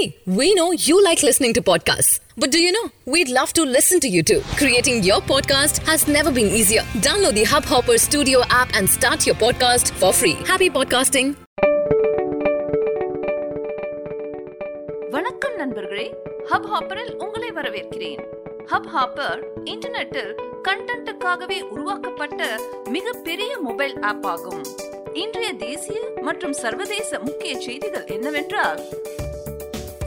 Hey, we know you like listening to podcasts. But do you know? We'd love to listen to you too. Creating your podcast has never been easier. Download the Hubhopper Studio app and start your podcast for free. Happy podcasting. வணக்கம் நண்பர்களே hub ஹாப்பரில் உங்களை வரவேற்கிறேன் hub hopper இன்டர்நெட்டில் கண்டென்ட்டுக்காகவே உருவாக்கப்பட்ட மிகப்பெரிய mobile app ஆகும் இன்றைய தேசிய மற்றும் சர்வதேச முக்கிய செய்திகள் என்னவென்றால்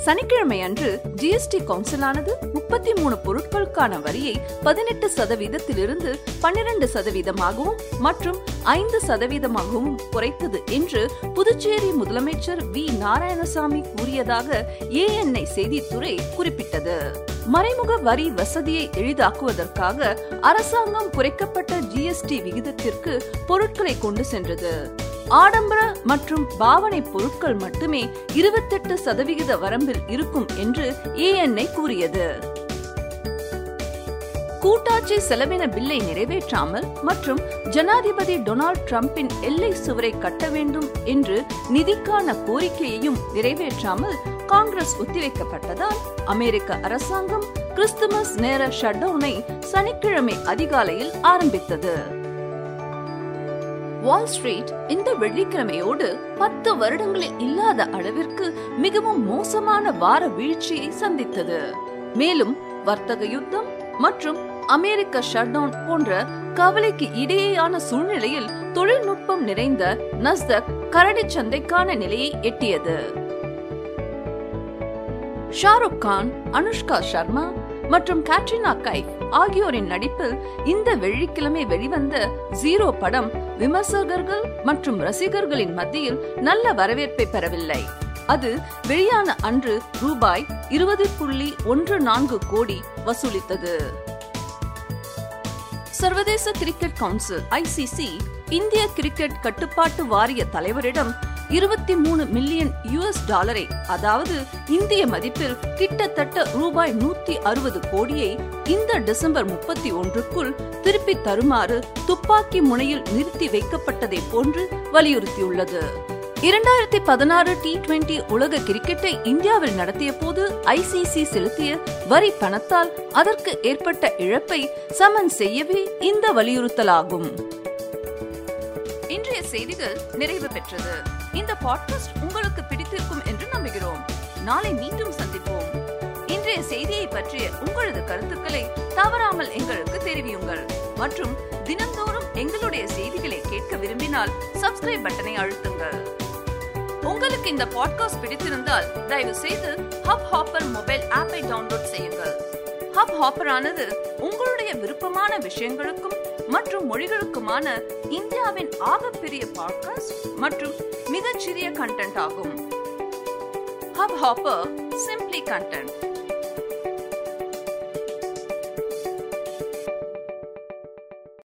சனிக்கிழமை அன்று ஜிஎஸ்டி கவுன்சிலானது முப்பத்தி மூணு பொருட்களுக்கான வரியை பதினெட்டு சதவீதத்திலிருந்து பன்னிரண்டு சதவீதமாகவும் மற்றும் ஐந்து சதவீதமாகவும் குறைத்தது என்று புதுச்சேரி முதலமைச்சர் வி. நாராயணசாமி கூறியதாக ஏஎன்ஐ செய்தித்துறை குறிப்பிட்டது. மறைமுக வரி வசதியை எளிதாக்குவதற்காக அரசாங்கம் குறைக்கப்பட்ட ஜிஎஸ்டி விகிதத்திற்கு பொருட்களை கொண்டு சென்றது. ஆடம்பர மற்றும் பாவனை பொருட்கள் மட்டுமே இருபத்தெட்டு சதவிகித வரம்பில் இருக்கும் என்று ஏஎன்ஐ கூறியது. கூட்டாட்சி செலவின பில்லை நிறைவேற்றாமல் மற்றும் ஜனாதிபதி டொனால்ட் டிரம்பின் எல்லை சுவரை கட்ட வேண்டும் என்று நிதிக்கான கோரிக்கையையும் நிறைவேற்றாமல் காங்கிரஸ் ஒத்திவைக்கப்பட்டதால் அமெரிக்க அரசாங்கம் கிறிஸ்துமஸ் நேர ஷட்டவுனை சனிக்கிழமை அதிகாலையில் ஆரம்பித்தது. வால் ஸ்ட்ரீட் இந்த வெள்ளிக்கிழமையோடு பத்து வருடங்களில் இல்லாத அளவிற்கு மிகவும் மோசமான வார வீழ்ச்சியை சந்தித்தது. மேலும் வர்த்தக யுத்தம் மற்றும் அமெரிக்க ஷட்டவுன் போன்ற கவலைக்கு இடையேயான சூழ்நிலையில் தொழில்நுட்பம் நிறைந்த நஸ்தக் கரடி சந்தைக்கான நிலையை எட்டியது. ஷாருக் கான் அனுஷ்கா சர்மா மற்றும் கேட்ரினா கைஃப் ஆகியோரின் நடிப்பில் இந்த வெள்ளிக்கிழமை வெளிவந்த ஜீரோ படம் விமர்சகர்கள் மற்றும் ரசிகர்களின் மத்தியில் நல்ல வரவேற்பை பெறவில்லை. அது வெளியான அன்று ரூபாய் இருபது புள்ளி ஒன்று நான்கு கோடி வசூலித்தது. சர்வதேச கிரிக்கெட் கவுன்சில் ஐசிசி இந்திய கிரிக்கெட் கட்டுப்பாட்டு வாரிய தலைவரிடம் இருபத்தி மூணு மில்லியன் யுஎஸ் டாலரை அதாவது இந்திய மதிப்பில் கிட்டத்தட்ட ரூபாய் நூத்தி அறுபது கோடியை இந்த டிசம்பர் முப்பத்தி ஒன்றுக்குள் திருப்பி தருமாறு துப்பாக்கி முனையில் நிறுத்தி வைக்கப்பட்டதை போன்று வலியுறுத்தியுள்ளது. இரண்டாயிரத்தி பதினாறு டி டுவெண்டி உலக கிரிக்கெட்டை இந்தியாவில் நடத்திய போது ஐசிசி செலுத்திய வரி பணத்தால் அதற்கு ஏற்பட்ட இழப்பை சமன் செய்யவே இந்த வலியுறுத்தலாகும். இன்றைய செய்திகள் நிறைவு பெற்றது. இந்த பாட்காஸ்ட் உங்களுக்கு பிடித்திருக்கும் என்று நம்புகிறோம். நாளை மீண்டும் சந்திப்போம். இன்றைய செய்தியை பற்றிய உங்களது கருத்துக்களை தவறாமல் எங்களுக்கு தெரிவியுங்கள். மற்றும் தினந்தோறும் எங்களுடைய செய்திகளை கேட்க விரும்பினால் சப்ஸ்கிரைப் பட்டனை அழுத்துங்கள். உங்களுக்கு இந்த பாட்காஸ்ட் பிடித்திருந்தால் தயவு செய்து ஹப் ஹாப்பர் மொபைல் ஆப்பை டவுன்லோட் செய்யுங்கள். ஹப் ஹாப்பர் ஆனது உங்களுடைய விருப்பமான விஷயங்களுக்கும் மற்றும் மொழிகளுக்குமான இந்தியாவின் ஆகப்பெரிய பாட்காஸ்ட் மற்றும் மிகச்சிறிய கண்டென்ட் ஆகும். Hub hopper simply content